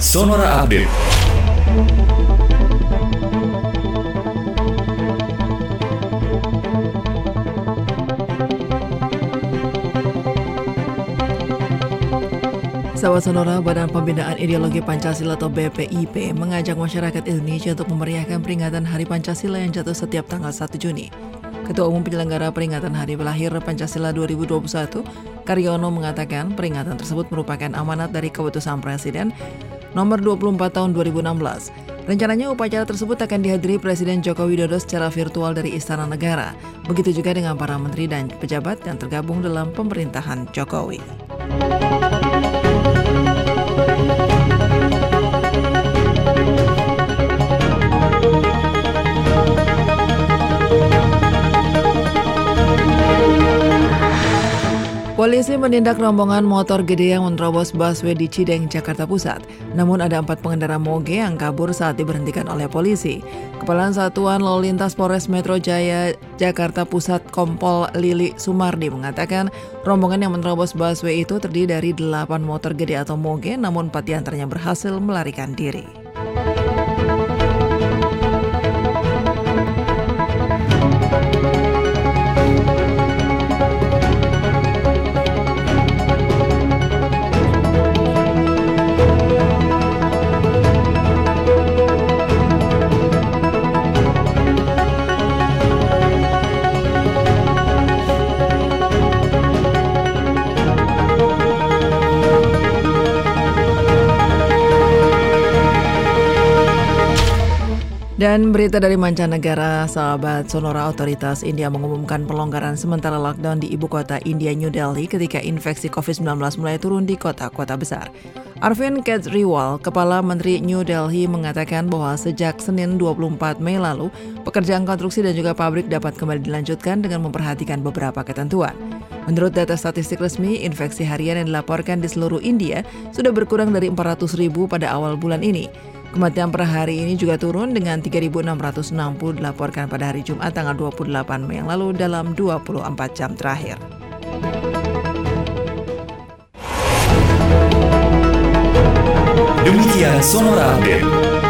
Sonora Update. Sahabat Sonora, Badan Pembinaan Ideologi Pancasila atau BPIP mengajak masyarakat Indonesia untuk memeriahkan peringatan Hari Pancasila yang jatuh setiap tanggal 1 Juni. Ketua Umum Penyelenggara Peringatan Hari Lahir Pancasila 2021, Karyono mengatakan peringatan tersebut merupakan amanat dari keputusan Presiden nomor 24 tahun 2016. Rencananya upacara tersebut akan dihadiri Presiden Joko Widodo secara virtual dari Istana Negara. Begitu juga dengan para menteri dan pejabat yang tergabung dalam pemerintahan Jokowi. Polisi menindak rombongan motor gede yang menerobos busway di Cideng, Jakarta Pusat. Namun ada empat pengendara moge yang kabur saat diberhentikan oleh polisi. Kepala Satuan Lalu Lintas Polres Metro Jaya, Jakarta Pusat Kompol Lili Sumardi mengatakan rombongan yang menerobos busway itu terdiri dari delapan motor gede atau moge, namun empat di antaranya berhasil melarikan diri. Dan berita dari mancanegara, sahabat Sonora Otoritas India mengumumkan pelonggaran sementara lockdown di ibu kota India New Delhi ketika infeksi COVID-19 mulai turun di kota-kota besar. Arvind Kejriwal, Kepala Menteri New Delhi mengatakan bahwa sejak Senin 24 Mei lalu, pekerjaan konstruksi dan juga pabrik dapat kembali dilanjutkan dengan memperhatikan beberapa ketentuan. Menurut data statistik resmi, infeksi harian yang dilaporkan di seluruh India sudah berkurang dari 400 ribu pada awal bulan ini. Kematian per hari ini juga turun dengan 3.660 dilaporkan pada hari Jumat tanggal 28 Mei yang lalu dalam 24 jam terakhir. Demikian Sonora Update.